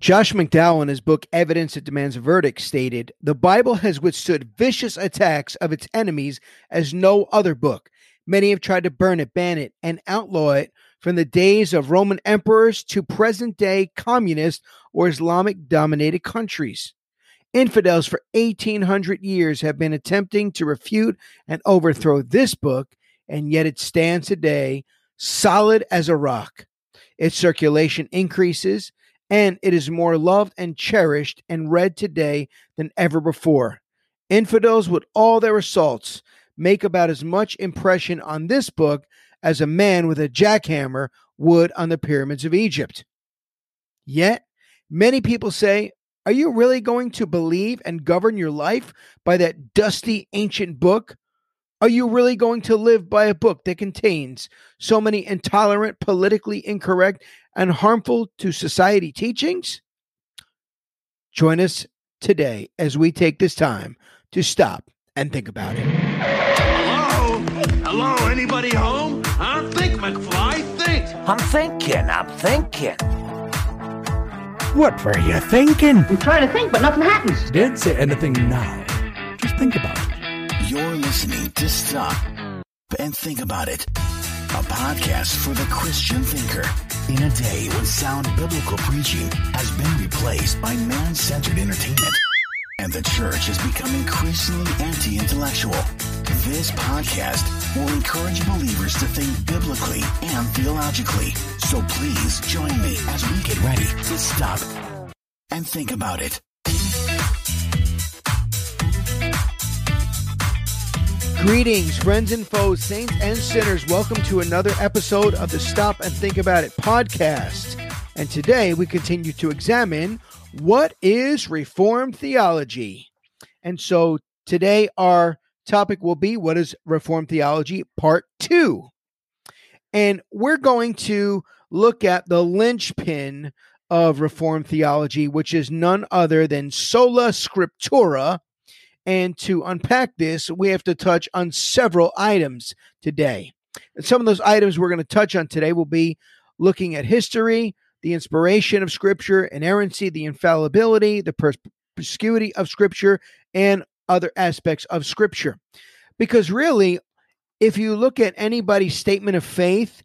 Josh McDowell, in his book Evidence That Demands a Verdict, stated The Bible has withstood vicious attacks of its enemies as no other book. Many have tried to burn it, ban it, and outlaw it from the days of Roman emperors to present day communist or Islamic dominated countries. Infidels for 1800 years have been attempting to refute and overthrow this book, and yet it stands today solid as a rock. Its circulation increases, and it is more loved and cherished and read today than ever before. Infidels, with all their assaults, make about as much impression on this book as a man with a jackhammer would on the pyramids of Egypt. Yet, many people say, Are you really going to believe and govern your life by that dusty ancient book? Are you really going to live by a book that contains so many intolerant, politically incorrect, and harmful to society teachings? Join us today as we take this time to stop and think about it. Hello? Hello? Anybody home? Huh? Think, McFly, think. I'm thinking, I'm thinking. What were you thinking? I'm trying to think, but nothing happens. Did say anything now. Just think about it. You're listening to Stop and Think About It, a podcast for the Christian thinker. In a day when sound biblical preaching has been replaced by man centered entertainment, and the church has become increasingly anti intellectual, this podcast will encourage believers to think biblically and theologically. So please join me as we get ready to stop and think about it. Greetings, friends and foes, saints and sinners. Welcome to another episode of the Stop and Think About It podcast. And today we continue to examine what is Reformed theology. And so today our topic will be what is Reformed theology, part two. And we're going to look at the linchpin of Reformed theology, which is none other than sola scriptura and to unpack this, we have to touch on several items today. And some of those items we're going to touch on today will be looking at history, the inspiration of Scripture, inerrancy, the infallibility, the perspicuity of Scripture, and other aspects of Scripture. Because really, if you look at anybody's statement of faith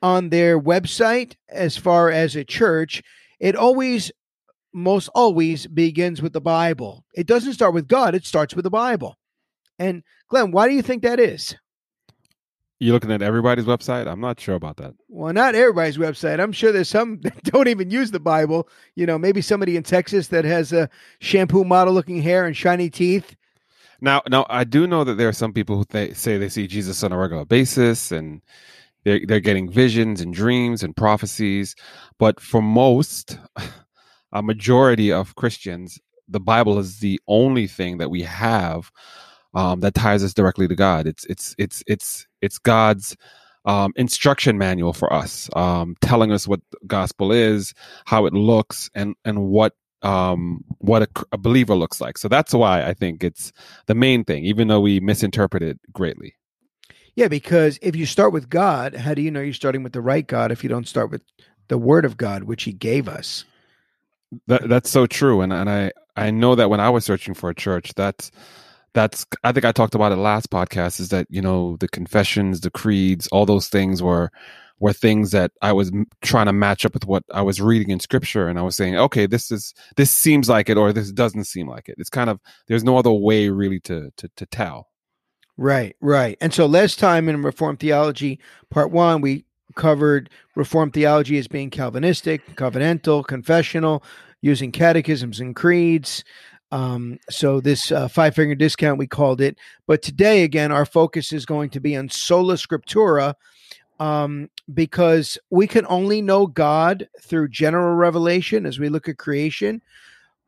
on their website, as far as a church, it always most always begins with the Bible. It doesn't start with God, it starts with the Bible. And Glenn, why do you think that is? You're looking at everybody's website? I'm not sure about that. Well, not everybody's website. I'm sure there's some that don't even use the Bible. You know, maybe somebody in Texas that has a shampoo model looking hair and shiny teeth. Now, now I do know that there are some people who they say they see Jesus on a regular basis and they're they're getting visions and dreams and prophecies. But for most, a majority of Christians, the Bible is the only thing that we have um, that ties us directly to God. It's it's it's it's it's God's um, instruction manual for us, um, telling us what gospel is, how it looks, and and what um, what a, a believer looks like. So that's why I think it's the main thing, even though we misinterpret it greatly. Yeah, because if you start with God, how do you know you're starting with the right God if you don't start with the Word of God, which He gave us? That that's so true, and and I I know that when I was searching for a church, that's that's I think I talked about it last podcast. Is that you know the confessions, the creeds, all those things were were things that I was trying to match up with what I was reading in scripture, and I was saying, okay, this is this seems like it, or this doesn't seem like it. It's kind of there's no other way really to to to tell. Right, right. And so last time in Reformed Theology, part one, we covered Reformed theology as being Calvinistic, covenantal, confessional, using catechisms and creeds. Um, so this uh, five finger discount we called it. But today, again, our focus is going to be on sola scriptura, um, because we can only know God through general revelation as we look at creation.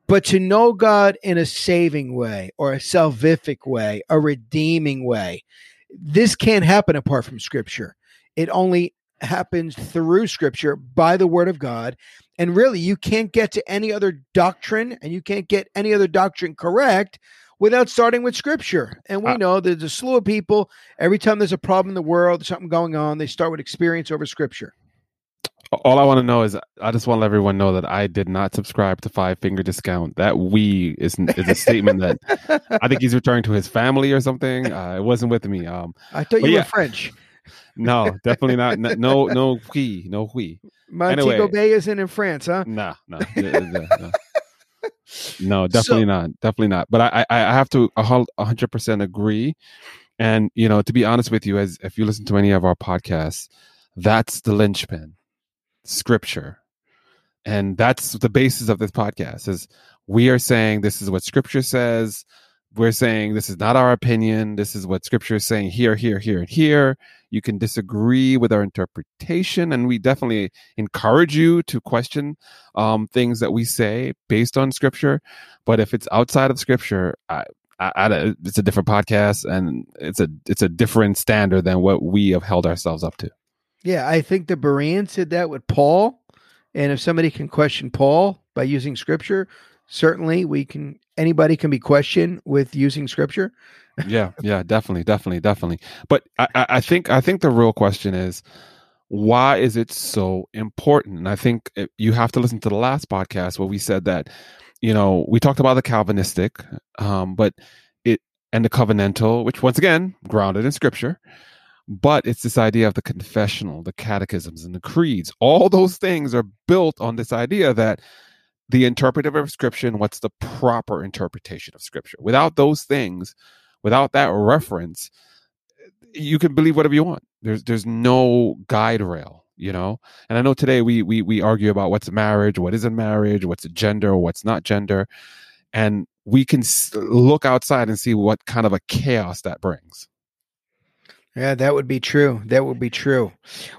But to know God in a saving way or a salvific way, a redeeming way, this can't happen apart from Scripture. It only happens through scripture by the word of God. And really, you can't get to any other doctrine and you can't get any other doctrine correct without starting with scripture. And we uh, know there's a slew of people, every time there's a problem in the world, something going on, they start with experience over scripture. All I want to know is I just want to let everyone know that I did not subscribe to Five Finger Discount. That we is is a statement that I think he's referring to his family or something. Uh, it wasn't with me. Um, I thought you yeah. were French. No, definitely not. No, no, no, we, no, we. Montego Anyway. Bay isn't in France, huh? Nah, no, no, definitely not. Definitely not. But I, I, I have to a hundred percent agree. And you know, to be honest with you, as if you listen to any of our podcasts, that's the linchpin, scripture, and that's the basis of this podcast. Is we are saying this is what scripture says. We're saying this is not our opinion. This is what scripture is saying here, here, here, and here. You can disagree with our interpretation, and we definitely encourage you to question um, things that we say based on scripture. But if it's outside of scripture, I, I, I, it's a different podcast, and it's a it's a different standard than what we have held ourselves up to. Yeah, I think the Bereans did that with Paul. And if somebody can question Paul by using scripture, certainly we can anybody can be questioned with using scripture. yeah, yeah, definitely, definitely, definitely. But I, I think I think the real question is why is it so important? And I think you have to listen to the last podcast where we said that you know we talked about the Calvinistic, um, but it and the covenantal, which once again grounded in Scripture. But it's this idea of the confessional, the catechisms, and the creeds. All those things are built on this idea that the interpretive of scripture and what's the proper interpretation of scripture. Without those things, without that reference, you can believe whatever you want. There's there's no guide rail, you know. And I know today we we we argue about what's marriage, what isn't marriage, what's gender, what's not gender, and we can look outside and see what kind of a chaos that brings. Yeah, that would be true. That would be true.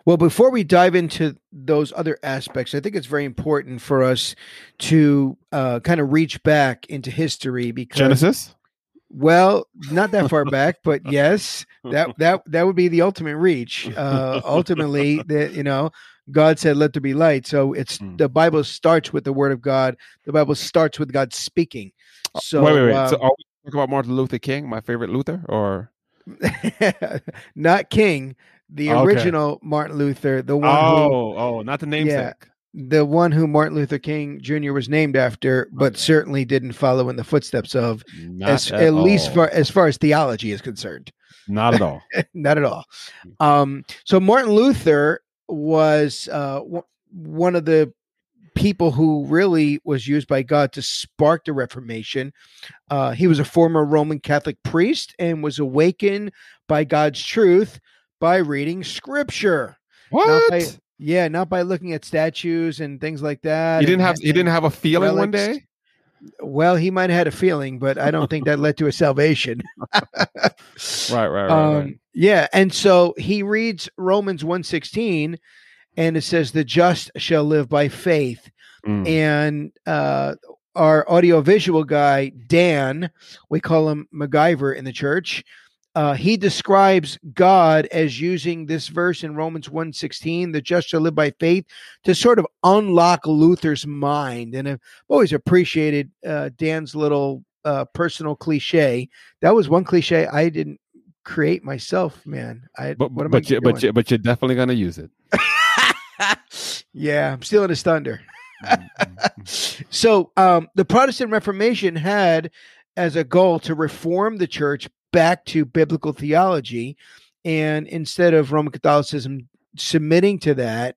Well, before we dive into those other aspects, I think it's very important for us to uh, kind of reach back into history because Genesis. Well, not that far back, but yes, that that that would be the ultimate reach. Uh, ultimately, that you know, God said, "Let there be light." So it's Hmm. the Bible starts with the Word of God. The Bible starts with God speaking. So wait, wait, wait. uh, so are we talking about Martin Luther King, my favorite Luther, or not King, the Okay. original Martin Luther, the one who oh, oh, not the namesake. the one who Martin Luther King Jr. was named after, but certainly didn't follow in the footsteps of, Not as, at, at least far as far as theology is concerned. not at all. not at all. Um, so Martin Luther was uh, w- one of the people who really was used by God to spark the Reformation. Uh, he was a former Roman Catholic priest and was awakened by God's truth by reading Scripture. Not What? by, yeah, not by looking at statues and things like that. He didn't and- have. He didn't have a feeling one day. Well, he might have had a feeling, but I don't think that led to a salvation. Right, right, right. um, right. Yeah, and so he reads Romans 116 and it says the just shall live by faith. Mm. And uh our audiovisual guy Dan, we call him MacGyver in the church. Uh, he describes God as using this verse in Romans 1:16, the just shall live by faith, to sort of unlock Luther's mind. And I've always appreciated uh, Dan's little uh, personal cliche. That was one cliche I didn't create myself, man. I But what am but I you, but you, but you're definitely gonna use it. yeah, I'm stealing his thunder. So um, the Protestant Reformation had as a goal to reform the church back to biblical theology, and instead of Roman Catholicism submitting to that,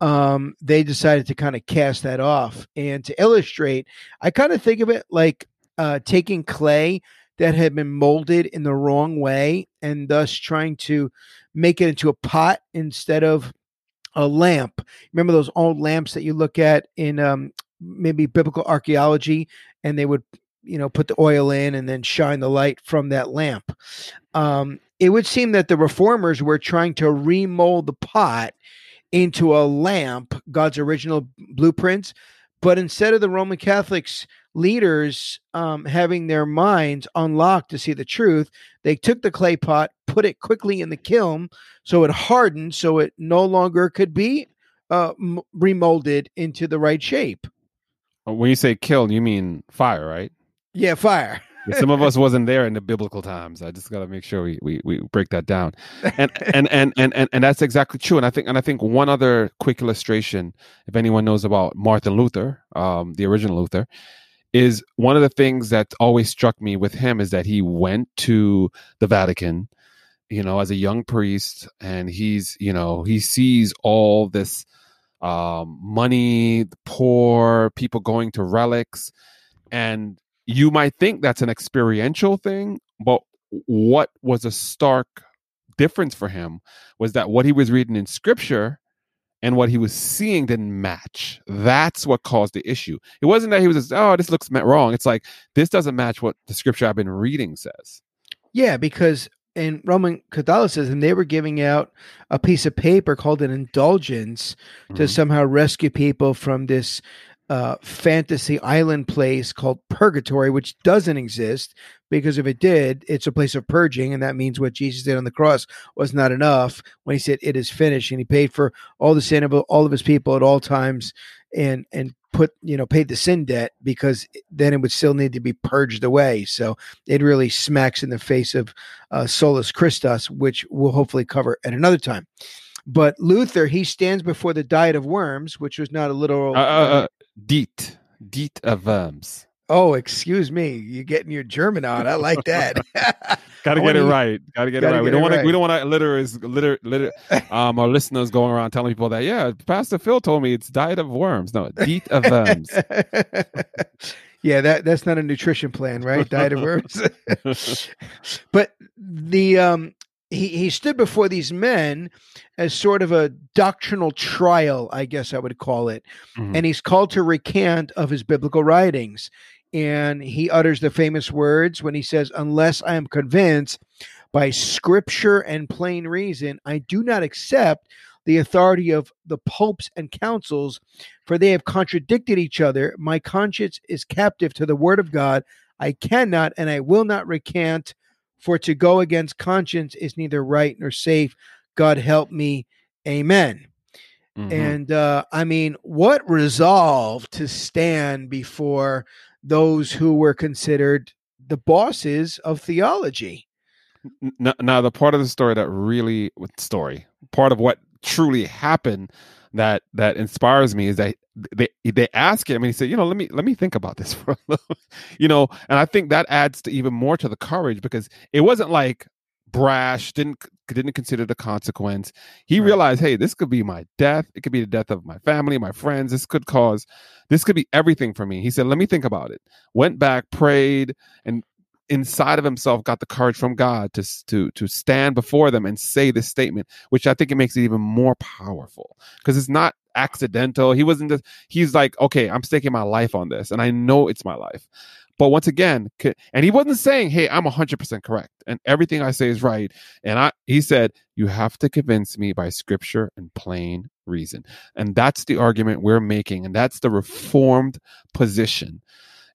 um, they decided to kind of cast that off. And to illustrate, I kind of think of it like uh, taking clay that had been molded in the wrong way and thus trying to make it into a pot instead of a lamp. Remember those old lamps that you look at in um, maybe biblical archaeology, and they would, you know, put the oil in and then shine the light from that lamp. Um, it would seem that the reformers were trying to remold the pot into a lamp, God's original blueprints. But instead of the Roman Catholics leaders um, having their minds unlocked to see the truth, they took the clay pot, put it quickly in the kiln so it hardened, so it no longer could be uh, m- remolded into the right shape. When you say kiln, you mean fire, right? Yeah, fire. Some of us wasn't there in the biblical times. I just got to make sure we, we we break that down, and and, and and and and that's exactly true. And I think and I think one other quick illustration, if anyone knows about Martin Luther, um, the original Luther, is one of the things that always struck me with him is that he went to the Vatican, you know, as a young priest, and he's you know he sees all this um, money, poor people going to relics, and you might think that's an experiential thing, but what was a stark difference for him was that what he was reading in scripture and what he was seeing didn't match. That's what caused the issue. It wasn't that he was just, oh, this looks wrong. It's like, this doesn't match what the scripture I've been reading says. Yeah, because in Roman Catholicism, they were giving out a piece of paper called an indulgence to Mhm. somehow rescue people from this uh, fantasy island place called purgatory, which doesn't exist because if it did, it's a place of purging, and that means what Jesus did on the cross was not enough when he said, "It is finished," and he paid for all the sin of all of his people at all times, and and put you know paid the sin debt because then it would still need to be purged away. So it really smacks in the face of uh, solus Christus, which we'll hopefully cover at another time. But Luther, he stands before the diet of worms, which was not a literal. Uh, uh, uh, Diet, diet of worms. oh, excuse me, you're getting your German on. I like that. Got to get it right. Got to get it right. We don't want to. We don't want to litter is litter litter. Um, our listeners going around telling people that yeah, Pastor Phil told me it's diet of worms. No, diet of worms. yeah, that that's not a nutrition plan, right? Diet of worms. but the um he he stood before these men as sort of a doctrinal trial, I guess I would call it. Mhm. And he's called to recant of his biblical writings. And he utters the famous words when he says, Unless I am convinced by scripture and plain reason, I do not accept the authority of the popes and councils, for they have contradicted each other. My conscience is captive to the word of God. I cannot and I will not recant, for to go against conscience is neither right nor safe. God help me. Amen. Mhm. And uh, I mean, what resolve to stand before those who were considered the bosses of theology. N- now the part of the story that really story part of what truly happened that that inspires me is that they they ask him and he said you know let me let me think about this for a little you know and i think that adds to even more to the courage because it wasn't like brash didn't didn't consider the consequence. He Right. realized hey this could be my death. It could be the death of my family my friends. This could cause this could be everything for me. He said let me think about it. Went back prayed and inside of himself got the courage from God to to to stand before them and say this statement, which I think it makes it even more powerful because it's not accidental. He wasn't just he's like, okay, I'm staking my life on this, and I know it's my life. But once again, and he wasn't saying, "Hey, I'm 100% correct and everything I say is right." And I he said, "You have to convince me by scripture and plain reason." And that's the argument we're making and that's the reformed position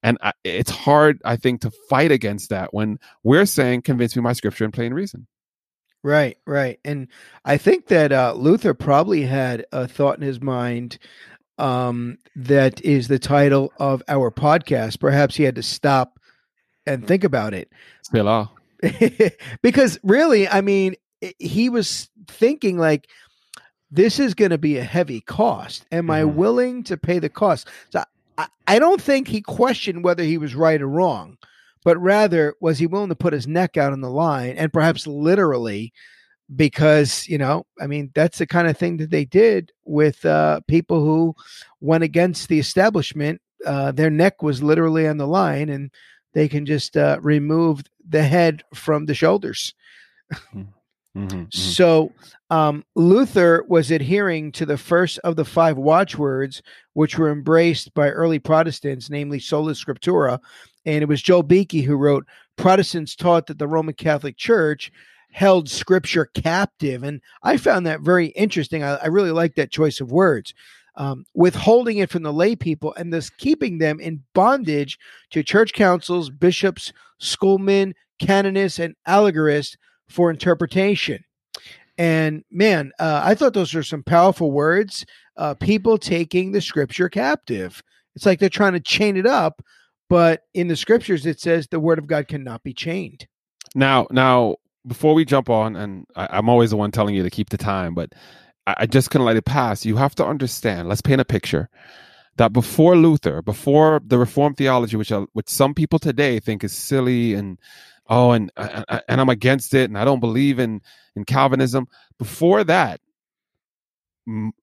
and I, it's hard i think to fight against that when we're saying convince me by scripture and plain reason Right, right. And I think that uh, Luther probably had a thought in his mind um, that is the title of our podcast. Perhaps he had to stop and think about it. still are because really, I mean, he was thinking like, this is going to be a heavy cost. Am I Mhm. willing to pay the cost? So I, I don't think he questioned whether he was right or wrong, but rather was he willing to put his neck out on the line and perhaps literally because you know i mean that's the kind of thing that they did with uh, people who went against the establishment uh, their neck was literally on the line and they can just uh, remove the head from the shoulders Mhm, mhm. so um, Luther was adhering to the first of the five watchwords, which were embraced by early Protestants, namely sola scriptura. And it was Joel Beeke who wrote, Protestants taught that the Roman Catholic Church held scripture captive. And I found that very interesting. I, I really like that choice of words. Um, withholding it from the lay people and thus keeping them in bondage to church councils, bishops, schoolmen, canonists, and allegorists for interpretation. And man, uh, I thought those were some powerful words. Uh, people taking the scripture captive. It's like they're trying to chain it up, but in the scriptures it says the word of God cannot be chained. Now, now, before we jump on, and I, I'm always the one telling you to keep the time, but I, I just couldn't let it pass. You have to understand. Let's paint a picture that before Luther, before the Reformed theology, which uh, which some people today think is silly and oh, and uh, uh, uh, and I'm against it, and I don't believe in in Calvinism. Before that,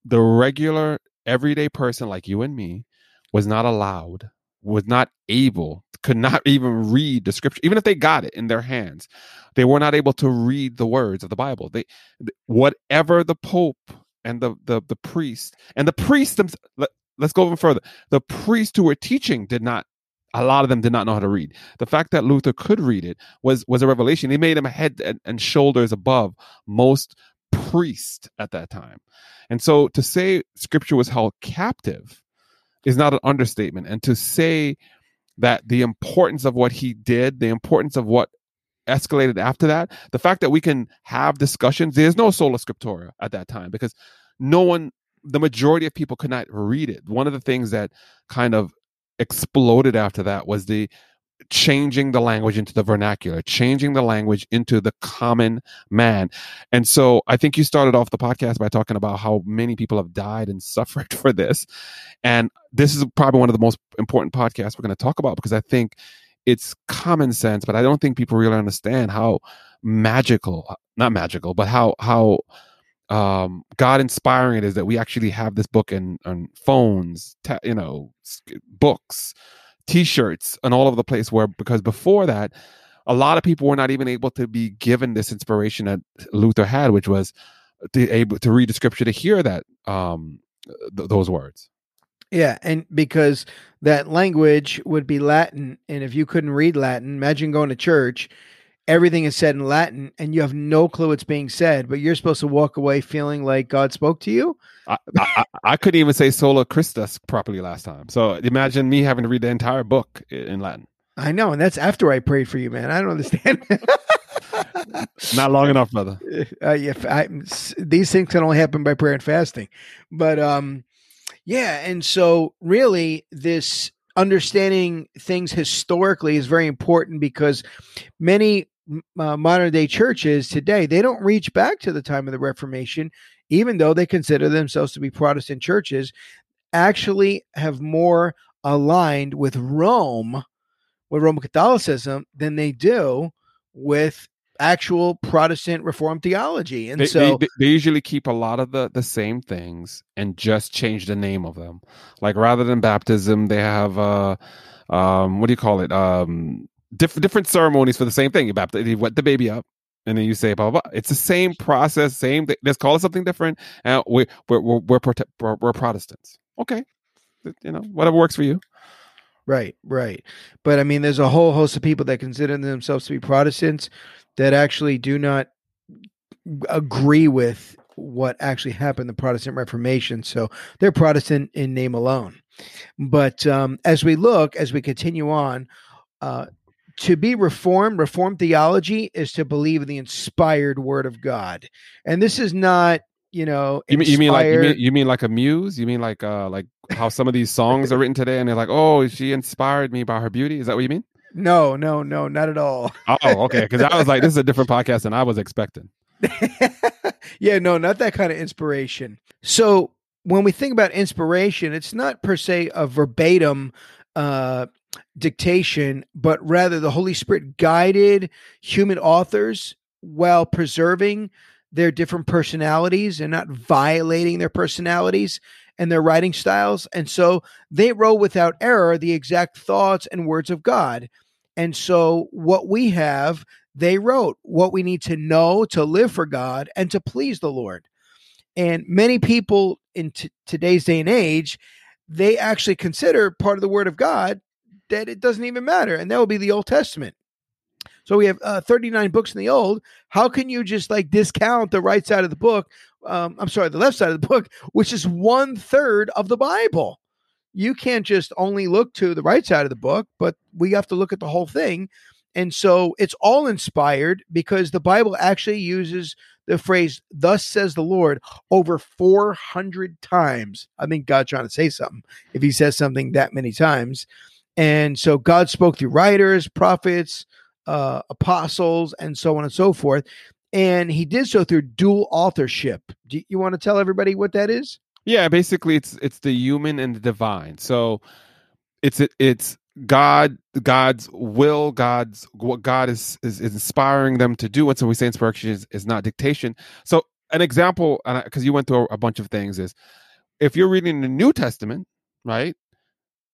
the regular everyday person like you and me was not allowed, was not able, could not even read the scripture, even if they got it in their hands. They were not able to read the words of the Bible. They, whatever the Pope and the the the priest and the priests them, let, let's go even further. The priests who were teaching did not a lot of them did not know how to read. The fact that Luther could read it was was a revelation. He made him head and, and shoulders above most priests at that time. And so to say scripture was held captive is not an understatement. And to say that the importance of what he did, the importance of what escalated after that, the fact that we can have discussions, there's no sola scriptura at that time because no one, the majority of people could not read it. One of the things that kind of exploded after that was the changing the language into the vernacular, changing the language into the common man. And so I think you started off the podcast by talking about how many people have died and suffered for this. And this is probably one of the most important podcasts we're going to talk about because I think it's common sense, but I don't think people really understand how magical, uh, not magical, but how, how, um, God inspiring it is that we actually have this book in on phones, ta- you know, books, t-shirts and all over the place where because before that a lot of people were not even able to be given this inspiration that luther had which was to able to read the scripture to hear that um th- those words. Yeah and because that language would be latin and if you couldn't read latin imagine going to church everything is said in latin and you have no clue what's being said but you're supposed to walk away feeling like god spoke to you I, I, I, couldn't even say sola Christus properly last time. So imagine me having to read the entire book in Latin. I know, and that's after I prayed for you, man. I don't understand. Not long enough, brother. Uh, yeah, I, these things can only happen by prayer and fasting, but um, yeah, and so really, this understanding things historically is very important because many uh, modern day churches today they don't reach back to the time of the Reformation even though they consider themselves to be Protestant churches, actually have more aligned with Rome, with Roman Catholicism, than they do with actual Protestant Reformed theology. And they, so they, they, usually keep a lot of the, the same things and just change the name of them. Like rather than baptism, they have uh um what do you call it? Um different different ceremonies for the same thing. You baptize you wet the baby up, and then you say blah blah. blah. It's the same process, same. Th- let's call it something different. And we we're we're we're, prote- we're, we're Protestants. Okay, you know whatever works for you. Right, right. But I mean, there's a whole host of people that consider themselves to be Protestants that actually do not agree with what actually happened the Protestant Reformation. So they're Protestant in name alone. But um, as we look, as we continue on, uh, to be reformed, reformed theology is to believe in the inspired word of God. And this is not, you know, you mean, you mean like you mean, you mean like a muse? You mean like uh like how some of these songs are written today and they're like, "Oh, she inspired me by her beauty." Is that what you mean? No, no, no, not at all. oh, okay, cuz I was like this is a different podcast than I was expecting. yeah, no, not that kind of inspiration. So, when we think about inspiration, it's not per se a verbatim uh dictation, but rather the Holy Spirit guided human authors while preserving their different personalities and not violating their personalities and their writing styles. And so they wrote without error the exact thoughts and words of God. And so what we have, they wrote what we need to know to live for God and to please the Lord. And many people in t- today's day and age, they actually consider part of the word of God that it doesn't even matter. And that will be the Old Testament. So we have uh, 39 books in the Old. How can you just like discount the right side of the book? Um, I'm sorry, the left side of the book, which is one third of the Bible. You can't just only look to the right side of the book, but we have to look at the whole thing. And so it's all inspired because the Bible actually uses the phrase, thus says the Lord, over 400 times. I think God's trying to say something if he says something that many times. And so God spoke through writers, prophets, uh, apostles, and so on and so forth. And he did so through dual authorship. Do you want to tell everybody what that is? Yeah, basically it's it's the human and the divine. So it's it's God God's will, God's what God is, is inspiring them to do. And so we say inspiration is, is not dictation. So an example, because you went through a bunch of things, is if you're reading the New Testament, right,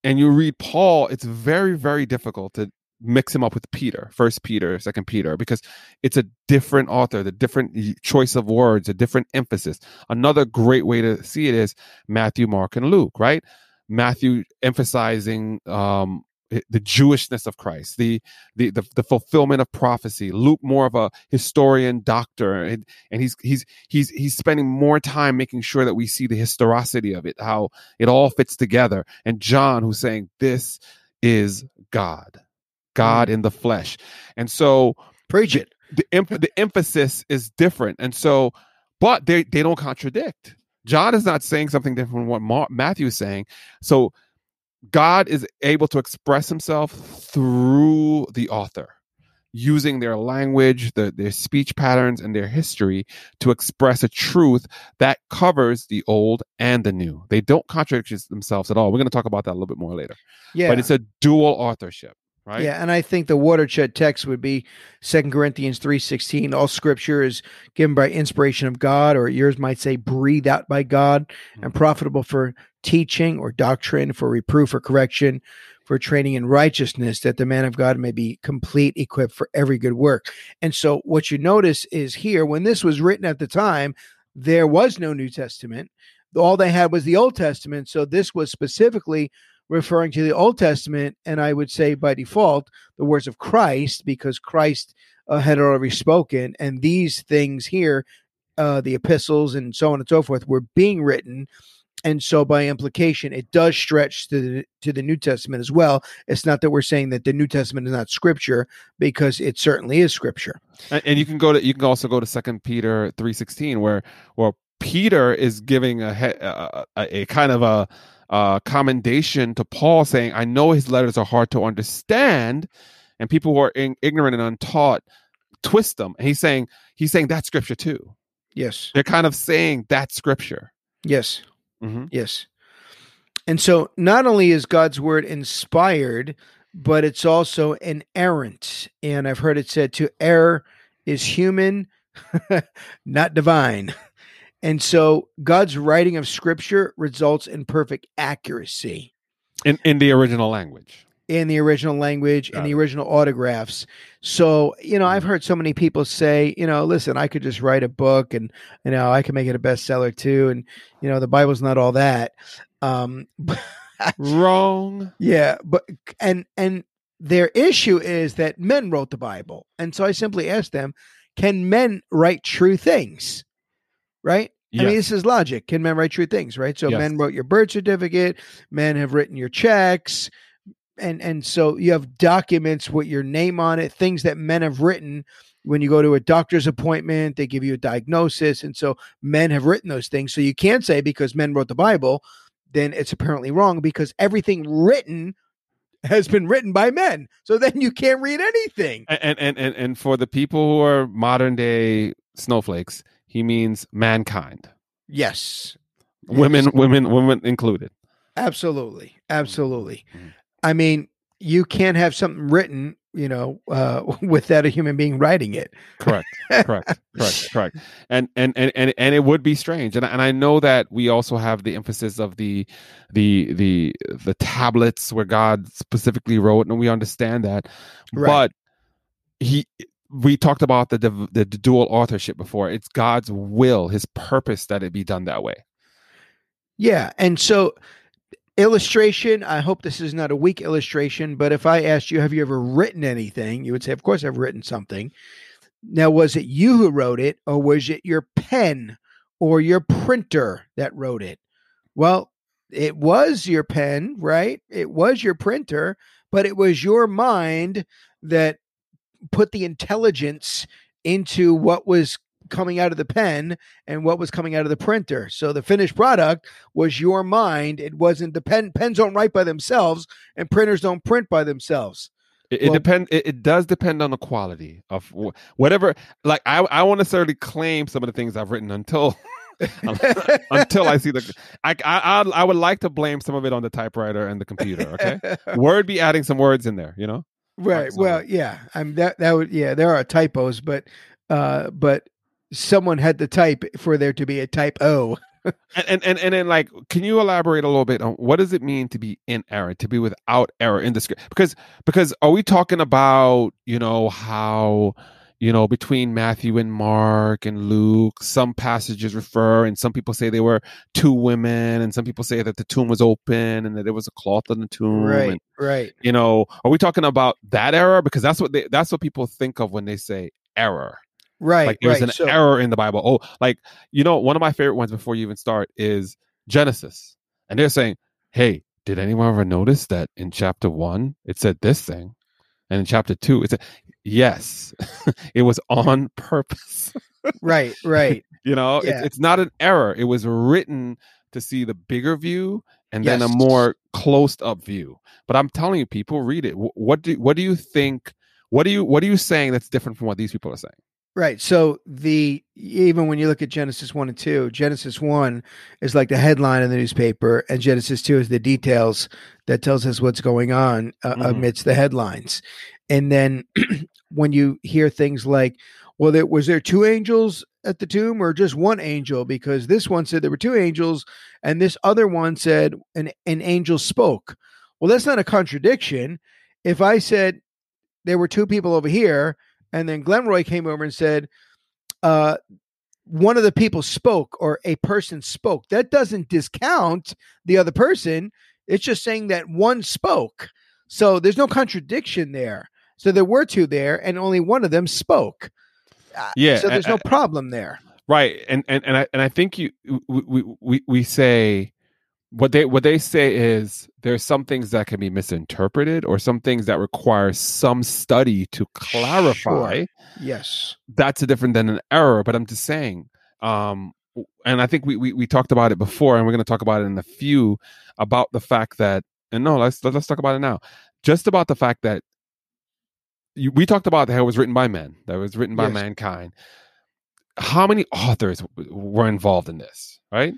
and you read Paul, it's very very difficult to mix him up with Peter, First Peter, Second Peter, because it's a different author, the different choice of words, a different emphasis. Another great way to see it is Matthew, Mark, and Luke, right? Matthew emphasizing um, Eh, the Jewishness of Christ, the, the the the fulfillment of prophecy. Luke more of a historian, doctor, and, and he's he's he's he's spending more time making sure that we see the historicity of it, how it all fits together. And John, who's saying this is God, God in the flesh, and so Preach it. the the emphasis is different, and so, but they they don't contradict. John is not saying something different from what Ma- Matthew is saying. So, God is able to express Himself through the author, using their language, the, their speech patterns, and their history to express a truth that covers the old and the new. They don't contradict themselves at all. We're going to talk about that a little bit more later. Yeah. But it's a dual authorship, right? Yeah, and I think the watershed text would be Second Corinthians three sixteen. All Scripture is given by inspiration of God, or yours might say breathed out by God, and mm-hmm. profitable for teaching or doctrine, for reproof or correction, for training in righteousness, that the man of God may be complete, equipped for every good work. And so, what you notice is here, when this was written at the time, there was no New Testament. All they had was the Old Testament. So this was specifically referring to the Old Testament, and I would say by default the words of Christ, because Christ uh, had already spoken, and these things here, uh, the epistles and so on and so forth, were being written, and so by implication, it does stretch to the to the New Testament as well. It's not that we're saying that the New Testament is not Scripture, because it certainly is Scripture. and, and you can go to you can also go to second peter 316 where where peter is giving a, a, a kind of a, a commendation to paul saying i know his letters are hard to understand and people who are in, ignorant and untaught twist them and he's saying he's saying that scripture too Yes, they're kind of saying that scripture yes. hmm Yes. And so not only is God's word inspired, but it's also inerrant. And I've heard it said to err is human, not divine. And so God's writing of scripture results in perfect accuracy in in the original language in the original language Got and the original autographs. So, you know, I've heard so many people say, you know, listen, I could just write a book and, you know, I can make it a bestseller too. And, you know, the Bible's not all that. Um, wrong yeah, but and and their issue is that men wrote the Bible. And so I simply asked them, can men write true things? Right? I mean, this is logic. Can men write true things? Right? So Yes. men wrote your birth certificate, men have written your checks, and and so you have documents with your name on it, things that men have written. When you go to a doctor's appointment, they give you a diagnosis, and so men have written those things. So you can't say because men wrote the Bible, then it's apparently wrong because everything written has been written by men. So then you can't read anything. and and and, and for the people who are modern day snowflakes he means mankind Yes. women Yes. women women included Absolutely. Absolutely. Mhm. I mean, you can't have something written, you know, uh, without a human being writing it. correct correct correct correct and and and and, and it would be strange and, and i know that we also have the emphasis of the the the the tablets where god specifically wrote and we understand that Right. but he we talked about the, the the dual authorship before it's god's will his purpose that it be done that way Yeah. And so, illustration, I hope this is not a weak illustration, but if I asked you, have you ever written anything? You would say, of course, I've written something. Now, was it you who wrote it, or was it your pen or your printer that wrote it? Well, it was your pen, right? It was your printer, but it was your mind that put the intelligence into what was coming out of the pen and what was coming out of the printer. So the finished product was your mind. It wasn't the pen. Pens don't write by themselves, and printers don't print by themselves. It, it Well- depend. It, it does depend on the quality of whatever. Like I, I won't necessarily claim some of the things I've written until until I see the. I, I, I would like to blame some of it on the typewriter and the computer. Okay, Word be adding some words in there. You know. Right. Well, yeah. I'm that that would yeah, there are typos, but uh but someone had to type for there to be a type O. And, and and and then like, can you elaborate a little bit on what does it mean to be in error, to be without error in the script? Because because are we talking about you know how you know between Matthew and Mark and Luke, some passages refer, and some people say they were two women, and some people say that the tomb was open and that there was a cloth on the tomb, Right. and, Right. you know, are we talking about that error? Because that's what they that's what people think of when they say error Right. like there's right. an so, error in the Bible. Oh, like you know, one of my favorite ones before you even start is Genesis, and they're saying, "Hey, did anyone ever notice that in chapter one it said this thing, and in chapter two it's said yes, it was on purpose." Right, right. you know, Yeah. it's, it's not an error. It was written to see the bigger view and then a more closed up view. But I'm telling you, people read it. What do what do you think? What do you what are you saying that's different from what these people are saying? Right. So the even when you look at Genesis 1 and 2, Genesis 1 is like the headline in the newspaper and Genesis 2 is the details that tells us what's going on uh, Mhm. amidst the headlines. And then when you hear things like, well, there, was there two angels at the tomb or just one angel? Because this one said there were two angels and this other one said an, an angel spoke. Well, that's not a contradiction. If I said there were two people over here and then Glenroy came over and said, uh, one of the people spoke or a person spoke. That doesn't discount the other person. It's just saying that one spoke. So there's no contradiction there. So there were two there, and only one of them spoke. Uh, Yeah, So there's I- no problem there. right and and and I and I think you we we we, we say what they what they say is there's some things that can be misinterpreted or some things that require some study to clarify Sure. Yes. that's a different than an error but i'm just saying um and i think we we, we talked about it before and we're going to talk about it in a few about the fact that and no let's let's talk about it now just about the fact that you, we talked about how it was written by men that it was written by Yes. mankind how many authors w- were involved in this right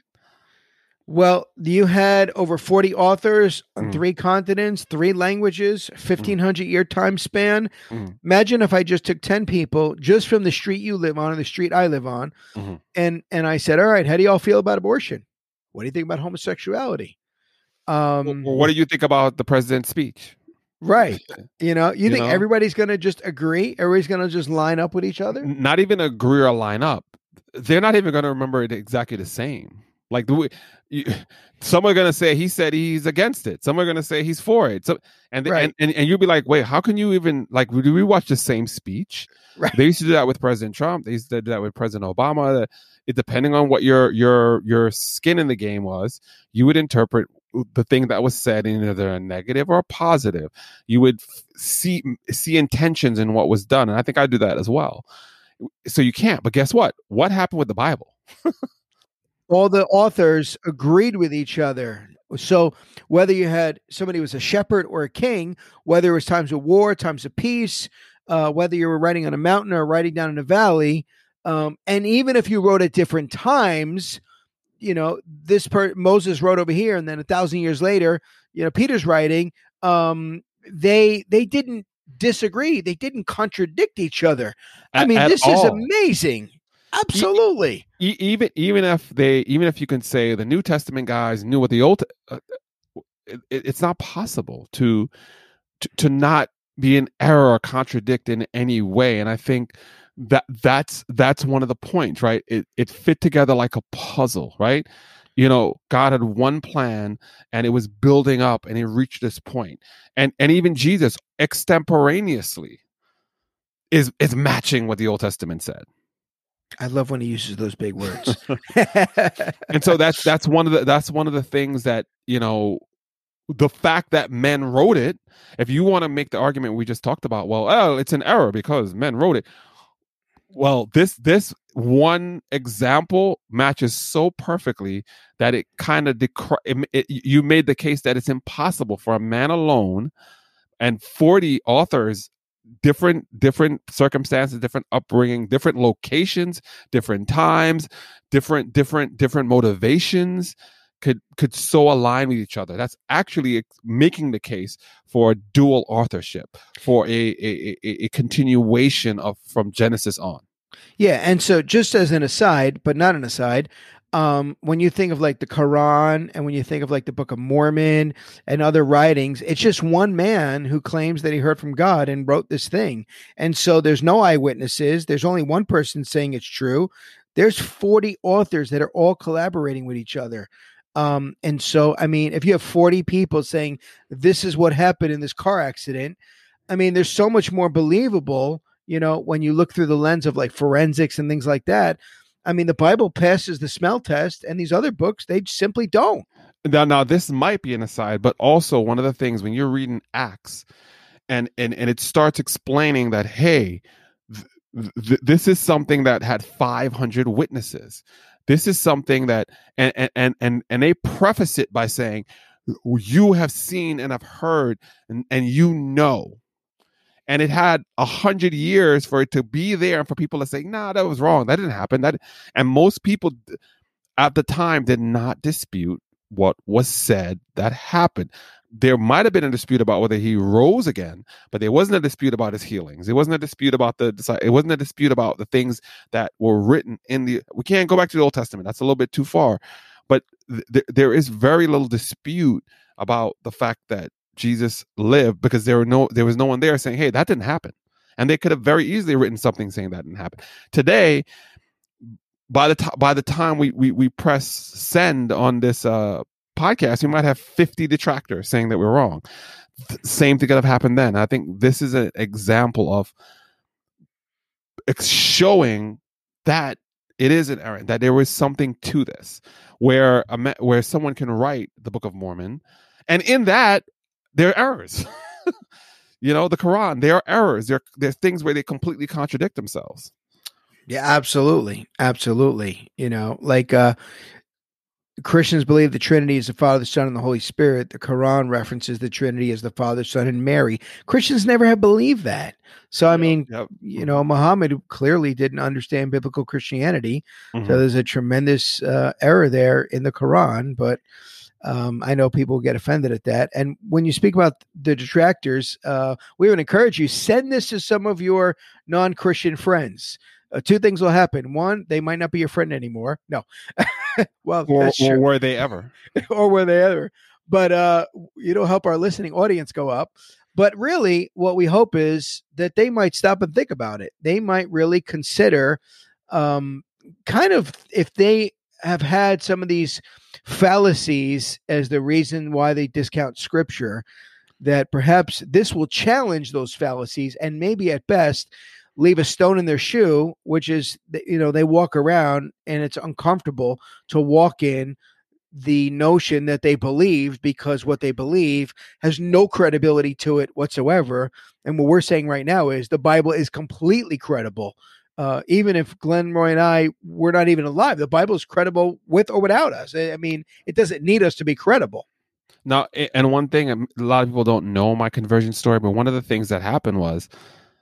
Well, you had over 40 authors on Mm. three continents, three languages, 1500 year time span. Mm. Imagine if I just took 10 people just from the street you live on or the street I live on Mhm. and and I said, "All right, how do y'all feel about abortion? What do you think about homosexuality?" Um Or what do you think about the president's speech right. You know, you, You think know? everybody's going to just agree? Everybody's going to just line up with each other? Not even agree or line up. They're not even going to remember it exactly the same. Like the you, some are going to say he said he's against it. Some are going to say he's for it. So and, Right. and and and you'll be like, wait, how can you even like? Do we watch the same speech? Right. They used to do that with President Trump. They used to do that with President Obama. It depending on what your your your skin in the game was, you would interpret the thing that was said in either a negative or a positive. You would f- see see intentions in what was done, and I think I do that as well. So you can't. But guess what? What happened with the Bible? all the authors agreed with each other. So whether you had somebody who was a shepherd or a king, whether it was times of war, times of peace, uh, whether you were writing on a mountain or writing down in a valley, um, and even if you wrote at different times, you know this per- Moses wrote over here, and then a thousand years later, you know Peter's writing. Um, they they didn't disagree. They didn't contradict each other. I At- mean, at this is amazing. Absolutely. E- even even if they even if you can say the New Testament guys knew what the Old, uh, it, it's not possible to, to to not be in error or contradict in any way. And I think that that's that's one of the points, right? It it fit together like a puzzle, right? You know, God had one plan and it was building up and it reached this point. And and even Jesus extemporaneously is is matching what the Old Testament said. I love when he uses those big words. and so that's that's one of the that's one of the things that you know the fact that men wrote it if you want to make the argument we just talked about well oh it's an error because men wrote it well this this one example matches so perfectly that it kind of decri- it, it, you made the case that it's impossible for a man alone and 40 authors different different circumstances different upbringing different locations different times different different different motivations could could so align with each other. That's actually making the case for dual authorship for a a, a, a continuation of from genesis on. Yeah, and so just as an aside, but not an aside, um, when you think of like the Quran and when you think of like the Book of Mormon and other writings, it's just one man who claims that he heard from God and wrote this thing. And so there's no eyewitnesses. There's only one person saying it's true. There's 40 authors that are all collaborating with each other. Um, and so, I mean, if you have 40 people saying this is what happened in this car accident, I mean, there's so much more believable, you know, when you look through the lens of like forensics and things like that. I mean, the Bible passes the smell test, and these other books, they simply don't. now now this might be an aside but also one of the things when you're reading acts and and and it starts explaining that hey th- th- this is something that had 500 witnesses this is something that and and and and, they preface it by saying you have seen and have heard and, and you know and it had a hundred years for it to be there and for people to say nah that was wrong that didn't happen that and most people at the time did not dispute what was said that happened there might have been a dispute about whether he rose again, but there wasn't a dispute about his healings. There wasn't a dispute about the. It wasn't a dispute about the things that were written in the. We can't go back to the Old Testament. That's a little bit too far, but th- there is very little dispute about the fact that Jesus lived because there were no. There was no one there saying, "Hey, that didn't happen," and they could have very easily written something saying that didn't happen. Today, by the time by the time we we we press send on this uh podcast, we might have 50 detractors saying that we're wrong. Th- Same thing could have happened then. I think this is an example of ex- showing that it is an error, that there was something to this, where a where someone can write the Book of Mormon, and in that there are errors. you know, the Quran, they are errors. There there's things where they completely contradict themselves. Yeah, absolutely. Absolutely. You know, like uh Christians believe the Trinity is the Father, the Son, and the Holy Spirit. The Quran references the Trinity as the Father, Son, and Mary. Christians never have believed that. So, I Yep, mean, yep. you know, Muhammad clearly didn't understand biblical Christianity. Mhm. So there's a tremendous uh, error there in the Quran, but um, I know people get offended at that. And when you speak about the detractors, uh, we would encourage you send this to some of your non-Christian friends. Uh, two things will happen. One, they might not be your friend anymore. No, well, or, that's or were they ever? or were they ever? But uh, it'll help our listening audience go up. But really, what we hope is that they might stop and think about it. They might really consider, um, kind of, if they have had some of these fallacies as the reason why they discount scripture, that perhaps this will challenge those fallacies and maybe at best leave a stone in their shoe, which is, you know, they walk around and it's uncomfortable to walk in the notion that they believe because what they believe has no credibility to it whatsoever. And what we're saying right now is the Bible is completely credible. Uh, even if Glenn Roy and I were not even alive, the Bible is credible with or without us. I mean, it doesn't need us to be credible. Now, and one thing um, a lot of people don't know my conversion story, but one of the things that happened was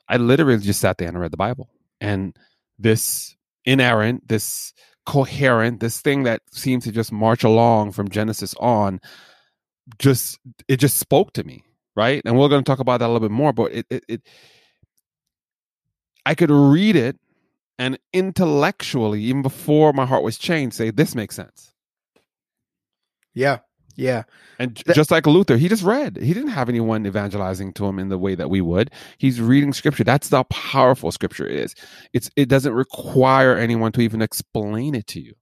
I literally just sat there and read the Bible. And this inerrant, this coherent, this thing that seemed to just march along from Genesis on, just it just spoke to me, right? And we're going to talk about that a little bit more, but it it, it I could read it and intellectually, even before my heart was changed, say this makes sense. Yeah. Yeah. And That- just like Luther, he just read. He didn't have anyone evangelizing to him in the way that we would. He's reading scripture. That's how powerful scripture is. It's it doesn't require anyone to even explain it to you.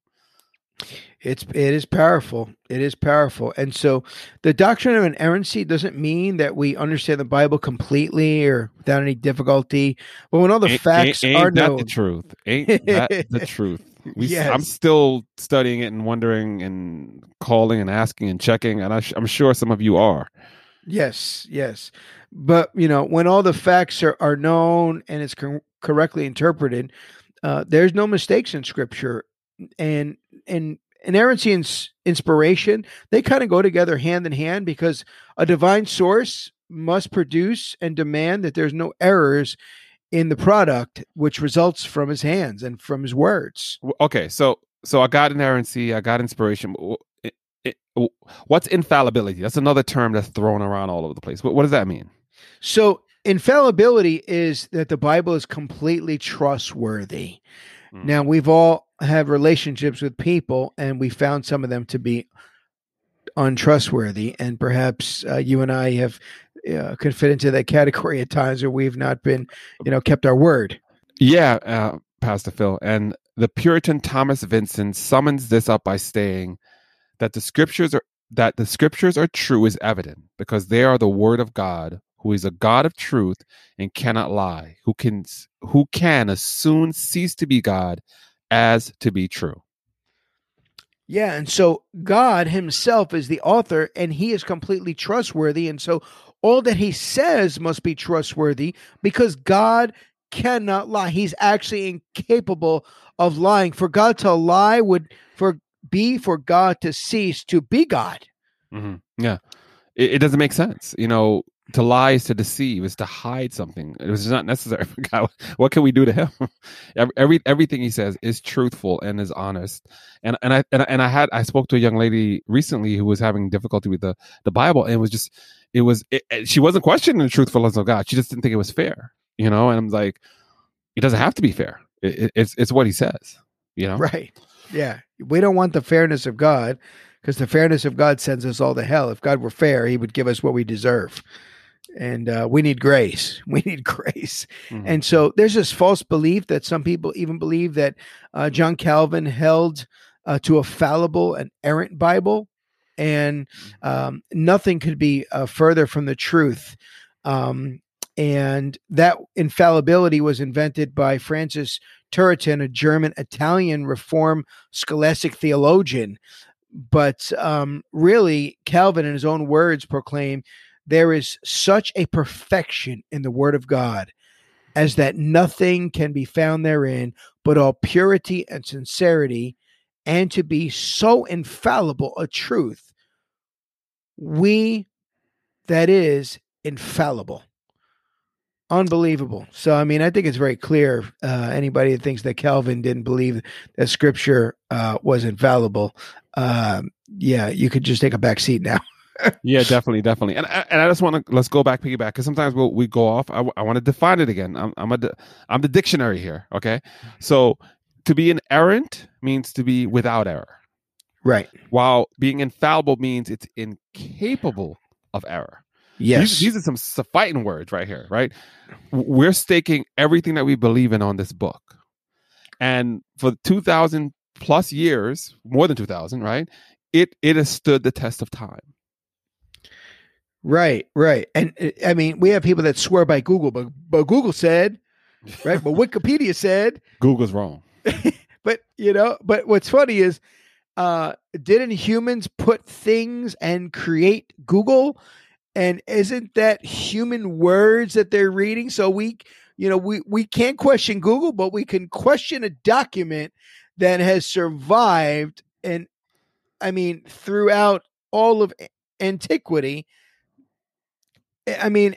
It's it is powerful. It is powerful. And so the doctrine of inerrancy doesn't mean that we understand the Bible completely or without any difficulty. But when all the Ain't- facts ain't, are ain't that known, the truth? Ain't that the truth? We, s- I'm still studying it and wondering and calling and asking and checking, and I sh- I'm sure some of you are. Yes, yes. But, you know, when all the facts are, are known and it's cor- correctly interpreted, Uh, there's no mistakes in Scripture, and and inerrancy and inspiration they kind of go together hand in hand because a divine source must produce and demand that there's no errors in the product which results from his hands and from his words. Okay, so so I got inerrancy, I got inspiration. It- it- What's infallibility? That's another term that's thrown around all over the place. What, what does that mean? So infallibility is that the Bible is completely trustworthy. Mm. Now we've all have relationships with people, and we found some of them to be untrustworthy, and perhaps uh, you and I have uh, could fit into that category at times where we've not been, you know, kept our word. Yeah, uh, Pastor Phil. And the Puritan Thomas Vincent summons this up by saying that the scriptures are that the scriptures are true is evident because they are the word of God, who is a God of truth and cannot lie, who can who can as soon cease to be God as to be true. Yeah, and so God Himself is the author, and He is completely trustworthy, and so all that He says must be trustworthy because God cannot lie. He's actually incapable of lying. For God to lie would for be for God to cease to be God. hmm Yeah, it, it doesn't make sense. You know, to lie is to deceive, is to hide something. It was not necessary for God. What can we do to Him? every, every everything He says is truthful and is honest. And and I and, and I had I spoke to a young lady recently who was having difficulty with the the Bible, and was just it was it- she wasn't questioning the truthfulness of God. She just didn't think it was fair. You know, and I'm like, it doesn't have to be fair. It, it, it's it's what He says. You know, Right. Yeah. We don't want the fairness of God because the fairness of God sends us all to hell. If God were fair, He would give us what we deserve. And uh, we need grace. We need grace. Mhm. And so there's this false belief that some people even believe that uh, John Calvin held uh, to a fallible and errant Bible, and um, nothing could be uh, further from the truth. Um, and that infallibility was invented by Francis Turretin, a German Italian Reform scholastic theologian. But um, really, Calvin, in his own words, proclaimed there is such a perfection in the Word of God as that nothing can be found therein but all purity and sincerity, and to be so infallible a truth, we, that is, infallible. Unbelievable. So, I mean, I think it's very clear. Uh, anybody that thinks that Calvin didn't believe that Scripture uh, was infallible, um, yeah, you could just take a back seat now. Yeah, definitely, definitely. And I- and I just want to let's go back, piggyback, because sometimes we'll, we go off. I, I want to define it again. I'm I'm a I'm the dictionary here. Okay, so to be an errant means to be without error, Right. while being infallible means it's incapable of error. Yes. These, these are some fighting words right here, right? We're staking everything that we believe in on this book, and for two thousand plus years, more than two thousand, right? It it has stood the test of time. Right, right. And uh, I mean, we have people that swear by Google, but but Google said, right? But Wikipedia said, Google's wrong. but you know, but what's funny is uh didn't humans put things and create Google? And isn't that human words that they're reading? So we you know, we we can't question Google, but we can question a document that has survived and I mean throughout all of antiquity. I mean,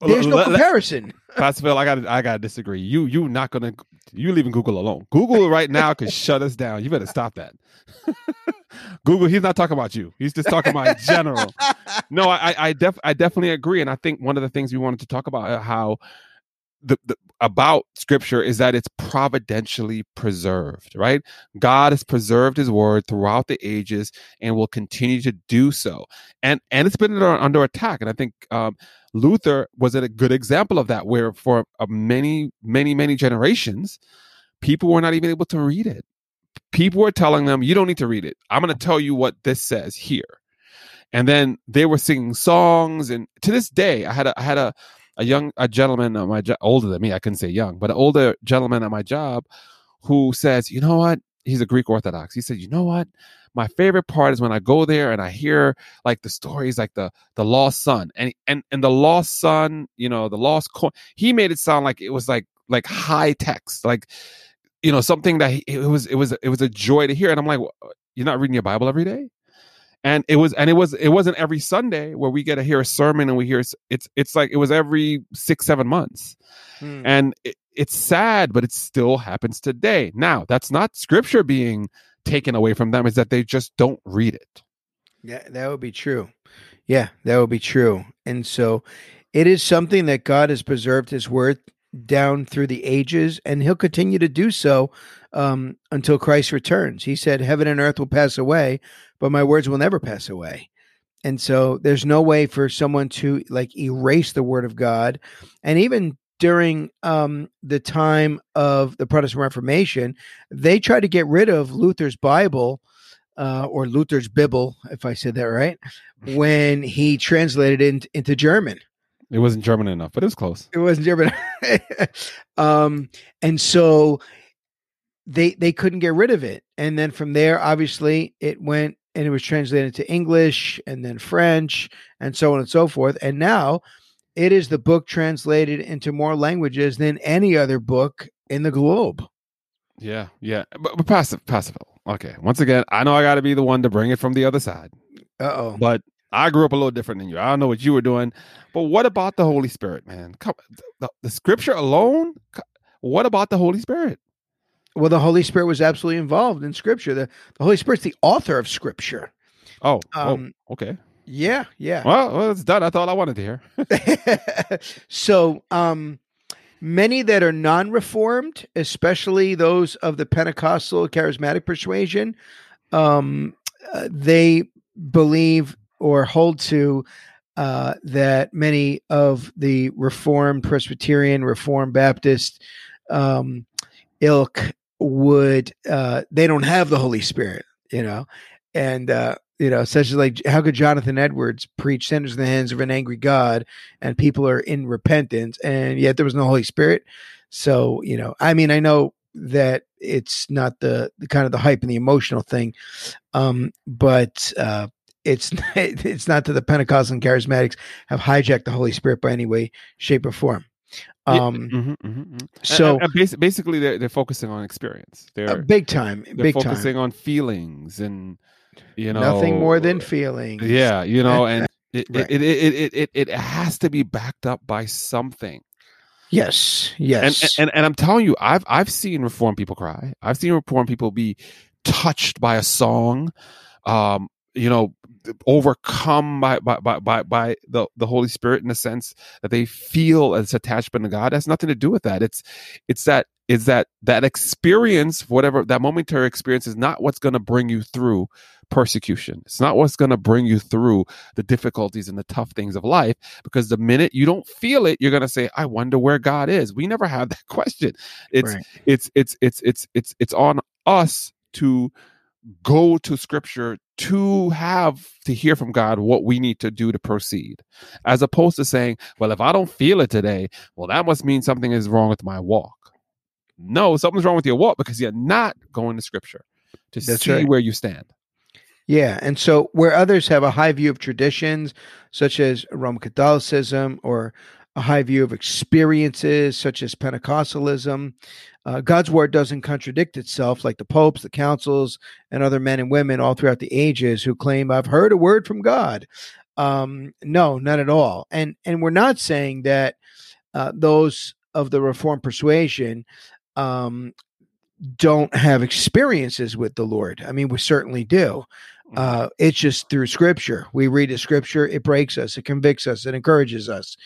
there's no comparison. Phil, I got I got to disagree. You you not gonna you leaving Google alone. Google right now could shut us down. You better stop that. Google, he's not talking about you. He's just talking about general. No, I I I, def, I definitely agree, and I think one of the things we wanted to talk about uh, how the, the about Scripture is that it's providentially preserved. Right, God has preserved His Word throughout the ages and will continue to do so, and and it's been under, under attack. And I think um, Luther was a good example of that, where for uh, many, many, many generations, people were not even able to read it. People were telling them, "You don't need to read it. I'm going to tell you what this says here." And then they were singing songs, and to this day, I had a, I had a, a young a gentleman at my jo- older than me. I couldn't say young, but an older gentleman at my job who says, "You know what?" He's a Greek Orthodox. He said, "You know what? My favorite part is when I go there and I hear like the stories, like the the lost son, and and and the lost son, you know, the lost coin. He made it sound like it was like like high text, like you know something that he, it was it was it was a joy to hear. And I'm like, you're not reading your Bible every day, and it was and it was it wasn't every Sunday where we get to hear a sermon and we hear it's it's like it was every six seven months, Hmm. and it, it's sad, but it still happens today. Now that's not scripture being taken away from them; is that they just don't read it. Yeah, that would be true. Yeah, that would be true. And so it is something that God has preserved his word down through the ages, and he'll continue to do so um, until Christ returns. He said, Heaven and earth will pass away, but my words will never pass away. And so there's no way for someone to like erase the word of God. And even during um, the time of the Protestant Reformation, they tried to get rid of Luther's Bible uh, or Luther's Bible, if I said that right, when he translated it in, into German. It wasn't German enough, but it was close. It wasn't German. um, and so they they couldn't get rid of it. And then from there, obviously, it went and it was translated into English and then French and so on and so forth. And now it is the book translated into more languages than any other book in the globe. Yeah, yeah, but, but passive, passive. Okay, once again, I know I got to be the one to bring it from the other side, Uh oh. but I grew up a little different than you. I don't know what you were doing, but what about the Holy Spirit, man? Come, the, the Scripture alone. What about the Holy Spirit? Well, the Holy Spirit was absolutely involved in Scripture. The, the Holy Spirit's the author of Scripture. Oh, Um, oh, okay. Yeah, yeah. Well, well, it's done. I thought I wanted to hear. so, um, many that are non-reformed, especially those of the Pentecostal charismatic persuasion, um, uh, they believe or hold to uh, that many of the Reformed Presbyterian, Reformed Baptist um, ilk would uh, they don't have the Holy Spirit, you know, and uh, you know, such as like how could Jonathan Edwards preach sinners in the hands of an angry God and people are in repentance and yet there was no Holy Spirit. So, you know, I mean, I know that it's not the, the kind of the hype and the emotional thing. Um, but uh it's it's not that the Pentecostal and charismatics have hijacked the Holy Spirit by any way, shape, or form. Yeah, Um mhm, mhm, mhm. So- and, and basically, they're they're focusing on experience. They're uh, big time, they're big time. focusing on feelings and you know Nothing more than feelings. Yeah, you know, and it, Right. it, it, it, it, it, has to be backed up by something. Yes. And, Yes. and and I'm telling you, I've I've seen reform people cry. I've seen reform people be touched by a song, um, you know, overcome by by by by, by the, the Holy Spirit in the sense that they feel as attachment to God. It has nothing to do with that. It's it's that is that that experience, whatever that momentary experience, is not what's going to bring you through persecution. It's not what's going to bring you through the difficulties and the tough things of life. Because the minute you don't feel it, you're going to say, "I wonder where God is." We never have that question. It's Right. it's it's it's it's it's it's on us to go to scripture to have to hear from God what we need to do to proceed as opposed to saying well if I don't feel it today well that must mean something is wrong with my walk no something's wrong with your walk because you're not going to scripture to That's see right. where you stand Yeah, and so where others have a high view of traditions, such as Roman Catholicism, or a high view of experiences, such as Pentecostalism, uh, God's word doesn't contradict itself, like the popes, the councils, and other men and women all throughout the ages who claim, "I've heard a word from God." Um, no, not at all. And and we're not saying that uh, those of the Reformed persuasion um, don't have experiences with the Lord. I mean, we certainly do. Uh, it's just through Scripture. We read the Scripture; it breaks us, it convicts us, it encourages us.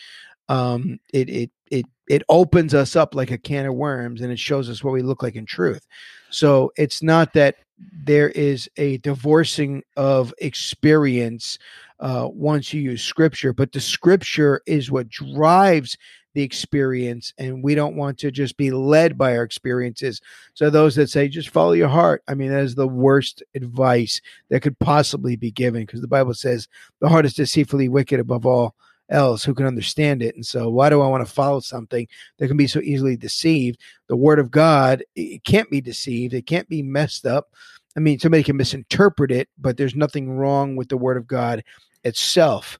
Um, it it it it opens us up like a can of worms, and it shows us what we look like in truth. So it's not that there is a divorcing of experience uh, once you use Scripture, but the Scripture is what drives the experience, and we don't want to just be led by our experiences. So those that say just follow your heart, I mean that is the worst advice that could possibly be given because the Bible says the heart is deceitfully wicked above all else. Who can understand it? And so why do I want to follow something that can be so easily deceived? The Word of God it can't be deceived. It can't be messed up. I mean, somebody can misinterpret it, but there's nothing wrong with the Word of God itself.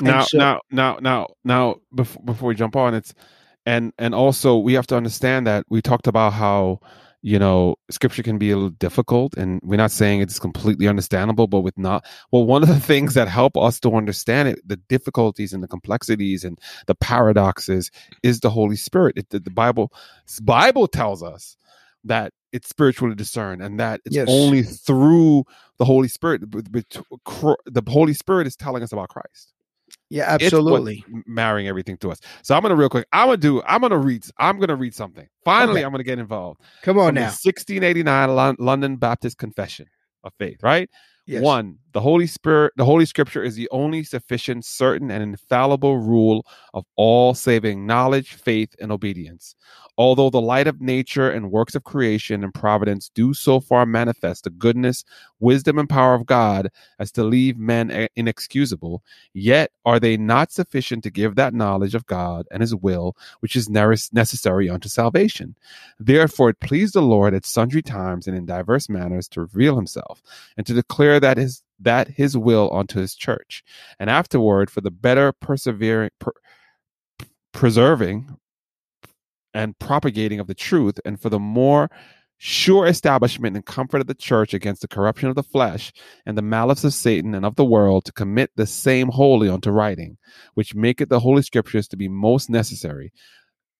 And now so- now now now now before, before we jump on it's and and also we have to understand that we talked about how you know scripture can be a little difficult and we're not saying it's completely understandable but with not well one of the things that help us to understand it the difficulties and the complexities and the paradoxes is the holy spirit it, the, the bible bible tells us that it's spiritually discerned and that it's Yes. only through the holy spirit but- but cr- the holy spirit is telling us about christ Yeah, absolutely. marrying everything to us. So I'm gonna real quick. I'm gonna do. I'm gonna read. I'm gonna read something. Finally, Okay. I'm gonna get involved. Come on From now. 1689 London Baptist Confession of Faith. Right. Yes. One, the Holy Spirit, the Holy Scripture is the only sufficient, certain, and infallible rule of all saving knowledge, faith, and obedience. Although the light of nature and works of creation and providence do so far manifest the goodness, wisdom, and power of God as to leave men inexcusable, yet are they not sufficient to give that knowledge of God and His will which is necessary unto salvation. Therefore, it pleased the Lord at sundry times and in diverse manners to reveal Himself and to declare that His that His will unto His church, and afterward for the better persevering, per- preserving, and propagating of the truth, and for the more sure establishment and comfort of the church against the corruption of the flesh and the malice of Satan and of the world to commit the same wholly unto writing, which maketh the holy scriptures to be most necessary.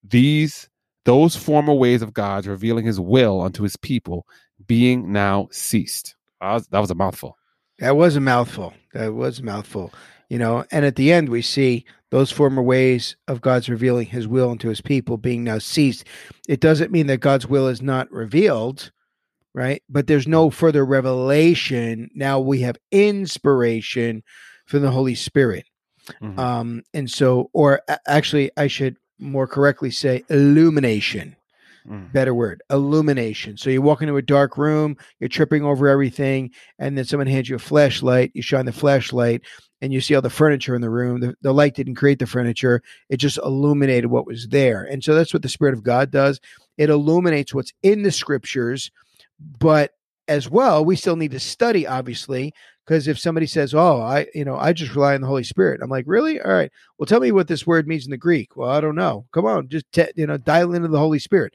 These those former ways of God's revealing his will unto his people being now ceased. That was, that was a mouthful. That was a mouthful. That was a mouthful. You know, and at the end we see those former ways of God's revealing his will unto his people being now ceased. It doesn't mean that God's will is not revealed, right? But there's no further revelation. Now we have inspiration from the Holy Spirit. Mhm. Um, and so, or actually, I should more correctly say illumination Mm. better word illumination. So you walk into a dark room you're tripping over everything and then someone hands you a flashlight you shine the flashlight and you see all the furniture in the room. The, the light didn't create the furniture it just illuminated what was there. And so that's what the spirit of god does. It illuminates what's in the scriptures but as well we still need to study obviously because if somebody says oh i you know i just rely on the holy spirit i'm like really? All right. Well tell me what this word means in the greek. Well i don't know. Come on just you know dial into the holy spirit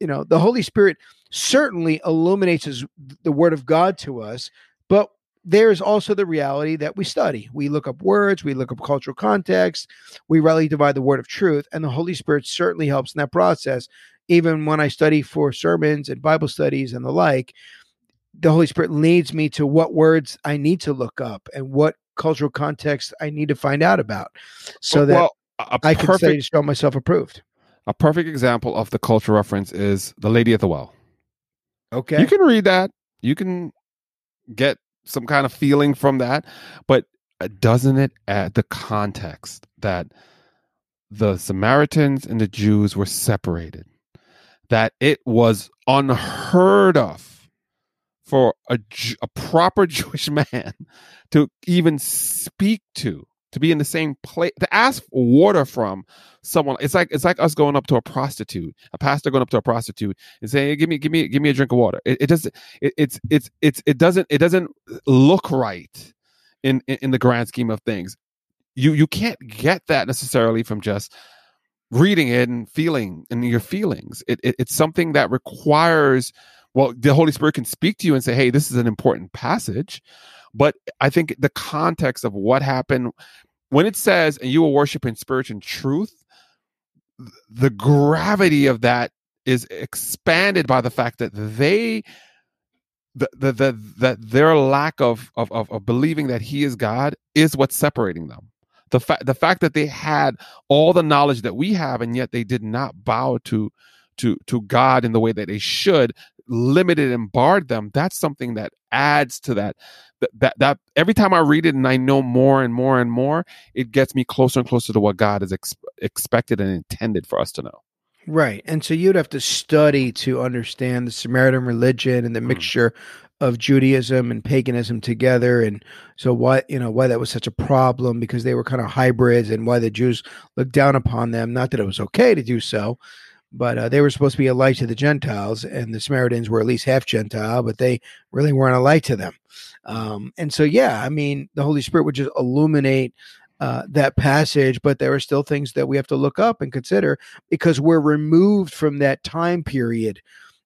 you know the holy spirit certainly illuminates his, the word of god to us but there is also the reality that we study. We look up words we look up cultural context we rightly divide the word of truth and the holy spirit certainly helps in that process. Even when i study for sermons and bible studies and the like the holy spirit leads me to what words i need to look up and what cultural context i need to find out about so that well, i can study to show myself approved a perfect example of the cultural reference is the Lady at the Well. okay You can read that. You can get some kind of feeling from that, but uh, doesn't it add the context that the Samaritans and the Jews were separated? That it was unheard of for a, a proper Jewish man to even speak to, to be in the same place, to ask water from someone. It's like it's like us going up to a prostitute, a pastor going up to a prostitute and saying, hey, "Give me, give me, give me a drink of water." It, it doesn't. It, it's it's it's it doesn't it doesn't look right in, in in the grand scheme of things. You you can't get that necessarily from just reading it and feeling and your feelings. It, it it's something that requires. Well, the Holy Spirit can speak to you and say, "Hey, this is an important passage," but I think the context of what happened when it says, "And you will worship in spirit and truth," the gravity of that is expanded by the fact that they the, the, the, that their lack of, of, of, of believing that he is God is what's separating them. The fact the fact that they had all the knowledge that we have and yet they did not bow to to to God in the way that they should, limited and barred them. That's something that adds to that. That that, that every time I read it and I know more and more and more, it gets me closer and closer to what God has ex- expected and intended for us to know. Right. And so you'd have to study to understand the Samaritan religion and the hmm. mixture of Judaism and paganism together. And so why, you know, why that was such a problem because they were kind of hybrids and why the Jews looked down upon them. Not that it was okay to do so, but uh, they were supposed to be a light to the Gentiles and the Samaritans were at least half Gentile, but they really weren't a light to them. Um, and so, yeah, I mean, the Holy Spirit would just illuminate uh, that passage, but there are still things that we have to look up and consider because we're removed from that time period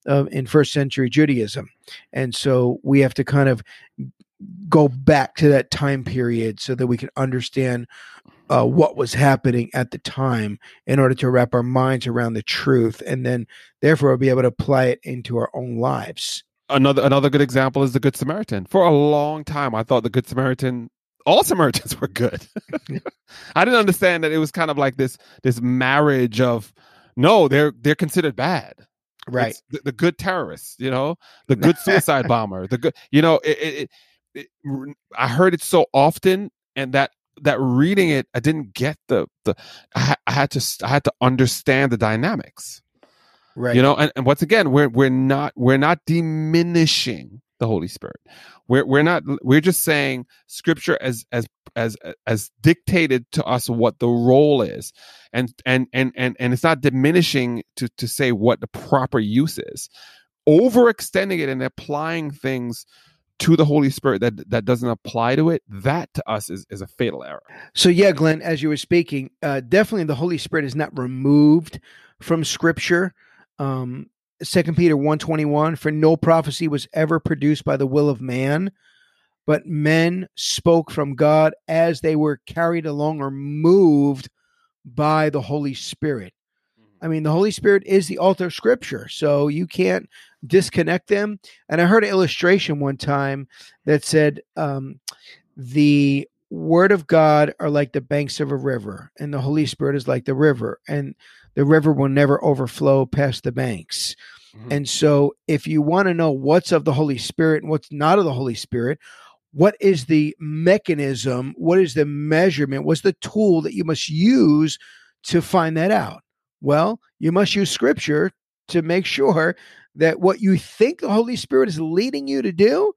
of, in first century Judaism. And so we have to kind of go back to that time period so that we can understand uh, what was happening at the time in order to wrap our minds around the truth and then therefore be able to apply it into our own lives another another good example is the Good Samaritan. For a long time, I thought the Good Samaritan, all Samaritans were good. I didn't understand that it was kind of like this this marriage of no, they're they're considered bad. right the, the good terrorists, you know, the good suicide bomber, the good, you know, it, it, it, it, I heard it so often, and that that reading it, I didn't get the the. I, ha- I had to I had to understand the dynamics. Right. you know and, and once again we're we're not we're not diminishing the holy spirit. We're we're not we're just saying scripture as as as as dictated to us what the role is. And and and and, and it's not diminishing to to say what the proper use is. Overextending it and applying things to the holy spirit that that doesn't apply to it that to us is is a fatal error So yeah, Glenn, as you were speaking, uh, definitely the Holy Spirit is not removed from Scripture. Um, Second Peter one twenty one: For no prophecy was ever produced by the will of man, but men spoke from God as they were carried along or moved by the Holy Spirit. I mean, the Holy Spirit is the author of Scripture, so you can't disconnect them. And I heard an illustration one time that said um, the Word of God are like the banks of a river, and the Holy Spirit is like the river, and the river will never overflow past the banks. Mhm. And so, if you want to know what's of the Holy Spirit and what's not of the Holy Spirit, what is the mechanism? What is the measurement? What's the tool that you must use to find that out? Well, you must use scripture to make sure that what you think the Holy Spirit is leading you to do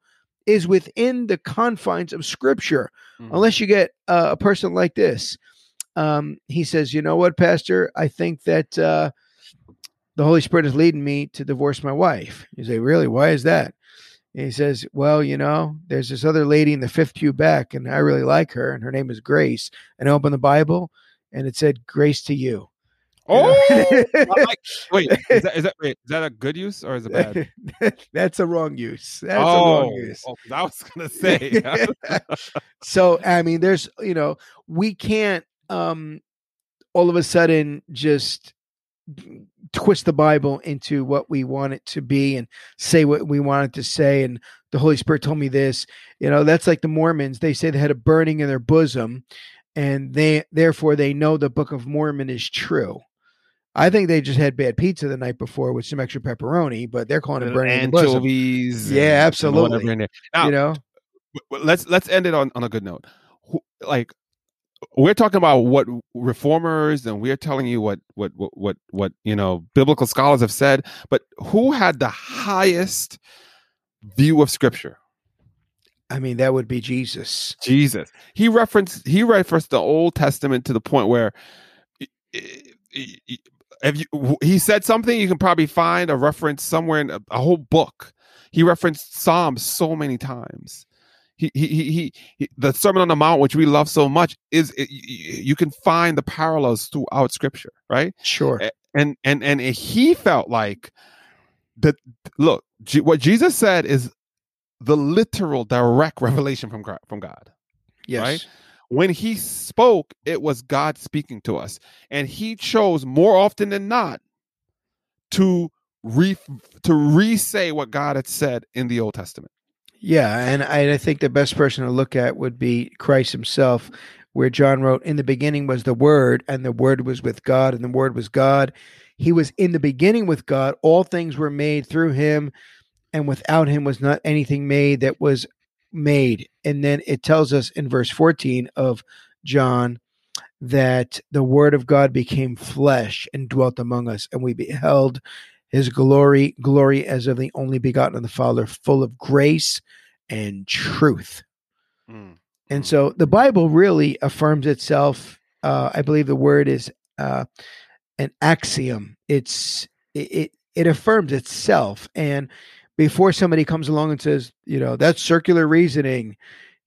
is within the confines of scripture. Mhm. Unless you get uh, a person like this. Um, he says, You know what, Pastor? I think that uh, the Holy Spirit is leading me to divorce my wife. You say, Really? Why is that? And he says, Well, you know, there's this other lady in the fifth pew back, and I really like her, and her name is Grace. And I opened the Bible, and it said, Grace to you. Oh like- wait is that, is that wait, is that a good use or is it bad That's a wrong use. That's a oh, wrong use. oh, 'cause I was gonna say. so I mean, there's you know, we can't um all of a sudden just twist the Bible into what we want it to be and say what we want it to say. And the Holy Spirit told me this. You know, that's like the Mormons. They say they had a burning in their bosom, and they therefore they know the Book of Mormon is true. I think they just had bad pizza the night before with some extra pepperoni, but they're calling it burning in the bosom. anchovies. Yeah, and- and absolutely. there. Now, you know, let's let's end it on, on a good note. Like we're talking about what reformers and we're telling you what what what what what you know biblical scholars have said, but who had the highest view of scripture? I mean, that would be Jesus. Jesus. He referenced he referenced the Old Testament to the point where if you, he said something, you can probably find a reference somewhere in a, a whole book. He referenced Psalms so many times. He, he, he, he, he- the Sermon on the Mount, which we love so much, is it, you can find the parallels throughout Scripture, right? Sure. and and and he felt like that look what jesus said is the literal direct revelation from god from god Yes. right? When he spoke it was god speaking to us and he chose more often than not to re to re-say what god had said in the old testament Yeah, and I, I think the best person to look at would be Christ himself, where John wrote, In the beginning was the Word, and the Word was with God, and the Word was God. He was in the beginning with God. All things were made through him, and without him was not anything made that was made. And then it tells us in verse 14 of John that the Word of God became flesh and dwelt among us, and we beheld his glory, glory as of the only begotten of the Father, full of grace and truth. And Mm. so the Bible really affirms itself. Uh, I believe the word is uh, an axiom. It's it, it it affirms itself. And before somebody comes along and says, you know, that's circular reasoning,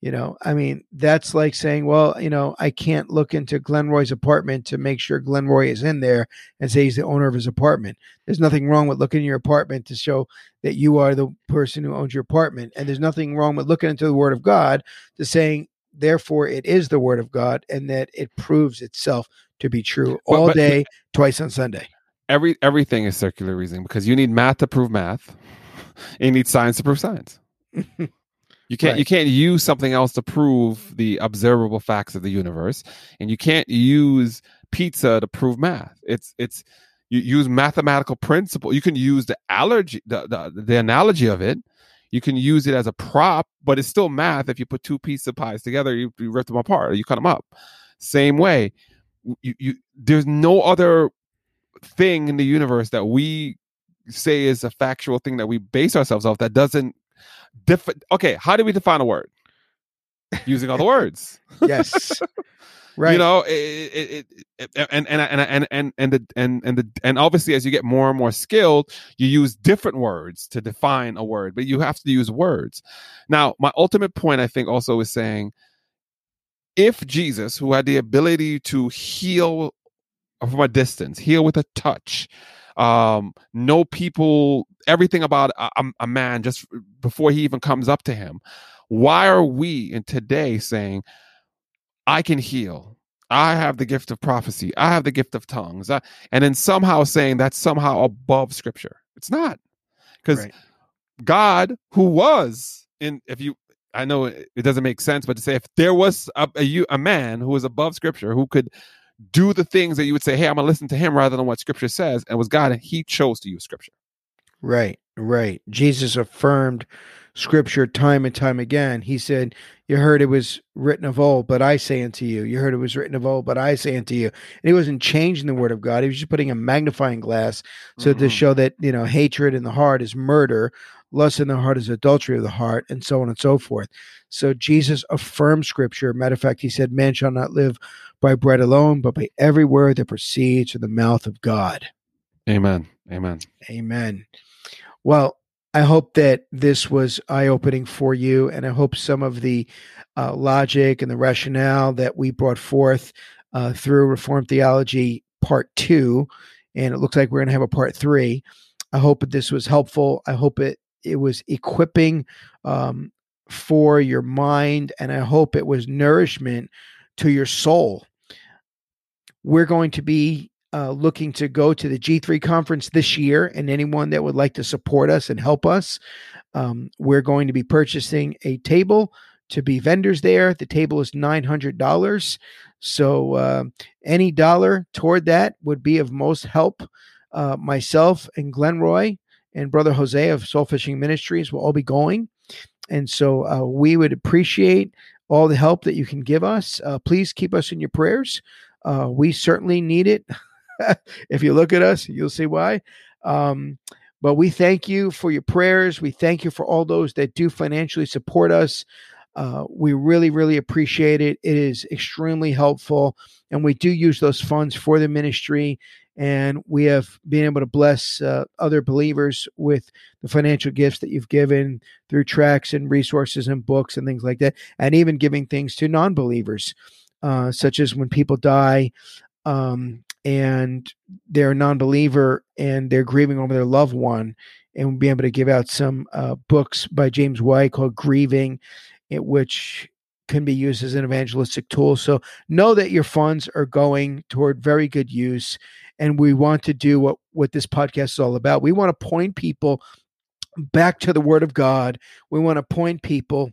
You know, I mean, that's like saying, well, you know, I can't look into Glenroy's apartment to make sure Glenroy is in there and say he's the owner of his apartment. There's nothing wrong with looking in your apartment to show that you are the person who owns your apartment. And there's nothing wrong with looking into the word of God to saying, therefore, it is the word of God and that it proves itself to be true But- all but- day, twice on Sunday. Every everything is circular reasoning because you need math to prove math, and you need science to prove science. You can't Right. you can't use something else to prove the observable facts of the universe, and you can't use pizza to prove math. It's it's you use mathematical principle. You can use the allergy the, the the analogy of it. You can use it as a prop, but it's still math. If you put two pieces of pies together, you, you rip them apart or you cut them up. Same way, you, you there's no other thing in the universe that we say is a factual thing that we base ourselves off that doesn't Def- okay, how do we define a word? Using other words. Yes. right. You know, it, it, it, it- and and and and and and the and and the and obviously as you get more and more skilled, you use different words to define a word, but you have to use words. Now, my ultimate point, I think, also is saying, if Jesus, who had the ability to heal from a distance, heal with a touch, um, know people, everything about a, a- man just before he even comes up to him, why are we in today saying, I can heal. I have the gift of prophecy. I have the gift of tongues. I- and then somehow saying that's somehow above scripture. It's not. Because Right. God, who was in, if you, I know it it doesn't make sense, but to say if there was a, a, you- a man who was above scripture who could do the things that you would say, hey, I'm going to listen to him rather than what scripture says, and was God, and he chose to use scripture. Right, right. Jesus affirmed scripture time and time again. He said, You heard it was written of old, but I say unto you. You heard it was written of old, but I say unto you. And he wasn't changing the word of God. He was just putting a magnifying glass so to Mhm. show that, you know, hatred in the heart is murder, lust in the heart is adultery of the heart, and so on and so forth. So Jesus affirmed scripture. Matter of fact, he said, Man shall not live by bread alone, but by every word that proceeds from the mouth of God. Amen. Amen. Amen. Well, I hope that this was eye opening for you, and I hope some of the uh, logic and the rationale that we brought forth uh, through Reformed Theology Part Two, and it looks like we're going to have a Part Three. I hope that this was helpful. I hope it it was equipping um, for your mind, and I hope it was nourishment to your soul. We're going to be uh, looking to go to the G3 conference this year, and anyone that would like to support us and help us, um, we're going to be purchasing a table to be vendors there. The table is $900. So uh, any dollar toward that would be of most help. Uh, myself and Glenn Roy and Brother Jose of Soul Fishing Ministries will all be going. And so uh, we would appreciate all the help that you can give us. Uh, please keep us in your prayers. Uh, we certainly need it. if you look at us, you'll see why. Um, but we thank you for your prayers. We thank you for all those that do financially support us. Uh, we really, really appreciate it. It is extremely helpful. And we do use those funds for the ministry. And we have been able to bless uh, other believers with the financial gifts that you've given through tracks and resources and books and things like that, and even giving things to non believers, uh, such as when people die um, and they're a non-believer and they're grieving over their loved one and we'll be able to give out some uh, books by james white called grieving it, which can be used as an evangelistic tool. So know that your funds are going toward very good use and we want to do what what this podcast is all about. We want to point people back to the word of god. We want to point people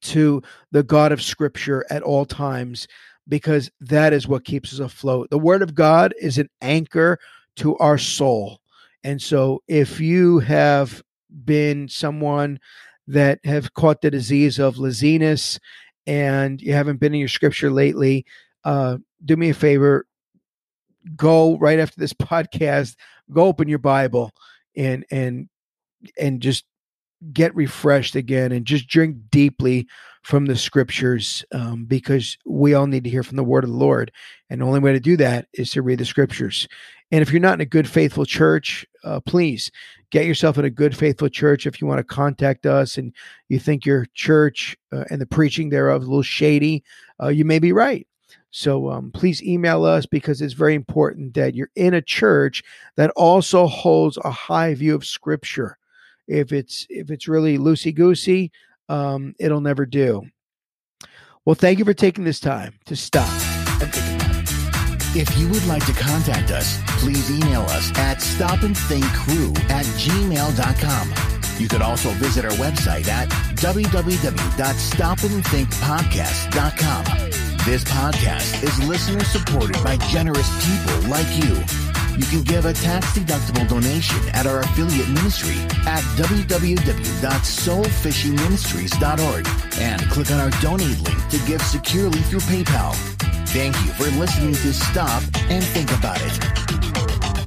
to the god of scripture at all times because that is what keeps us afloat. The word of God is an anchor to our soul. And so if you have been someone that have caught the disease of laziness and you haven't been in your scripture lately, uh, do me a favor, go right after this podcast, go open your Bible and and and just get refreshed again and just drink deeply from the scriptures um, because we all need to hear from the word of the Lord. And the only way to do that is to read the scriptures. And if you're not in a good, faithful church, uh, please get yourself in a good, faithful church. If you want to contact us and you think your church uh, and the preaching thereof is a little shady, uh, you may be right. So um, please email us because it's very important that you're in a church that also holds a high view of Scripture. If it's if it's really loosey goosey, um, it'll never do. Well, thank you for taking this time to stop. If you would like to contact us, please email us at stopandthinkcrew at gmail.com. You could also visit our website at www.stopandthinkpodcast.com. This podcast is listener supported by generous people like you. You can give a tax-deductible donation at our affiliate ministry at www.soulfishingministries.org and click on our donate link to give securely through PayPal. Thank you for listening to Stop and Think About It.